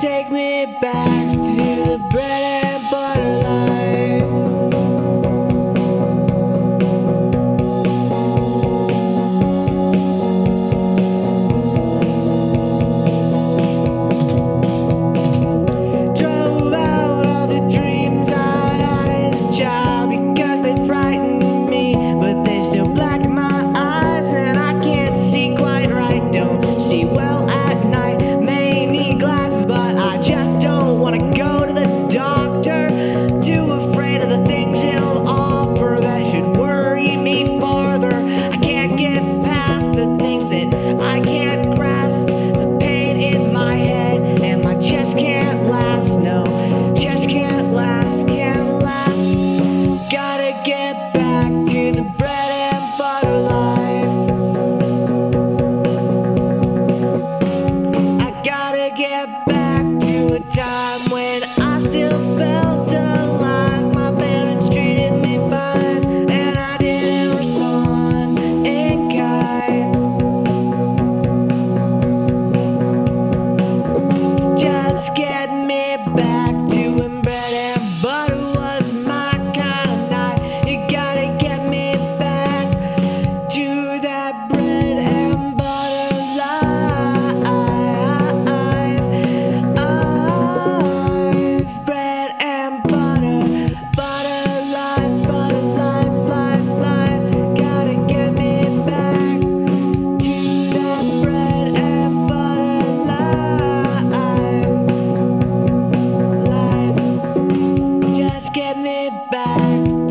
Take me back. get back to a time when I still felt alive. My parents treated me fine, and I didn't respond in kind. Just get me back. you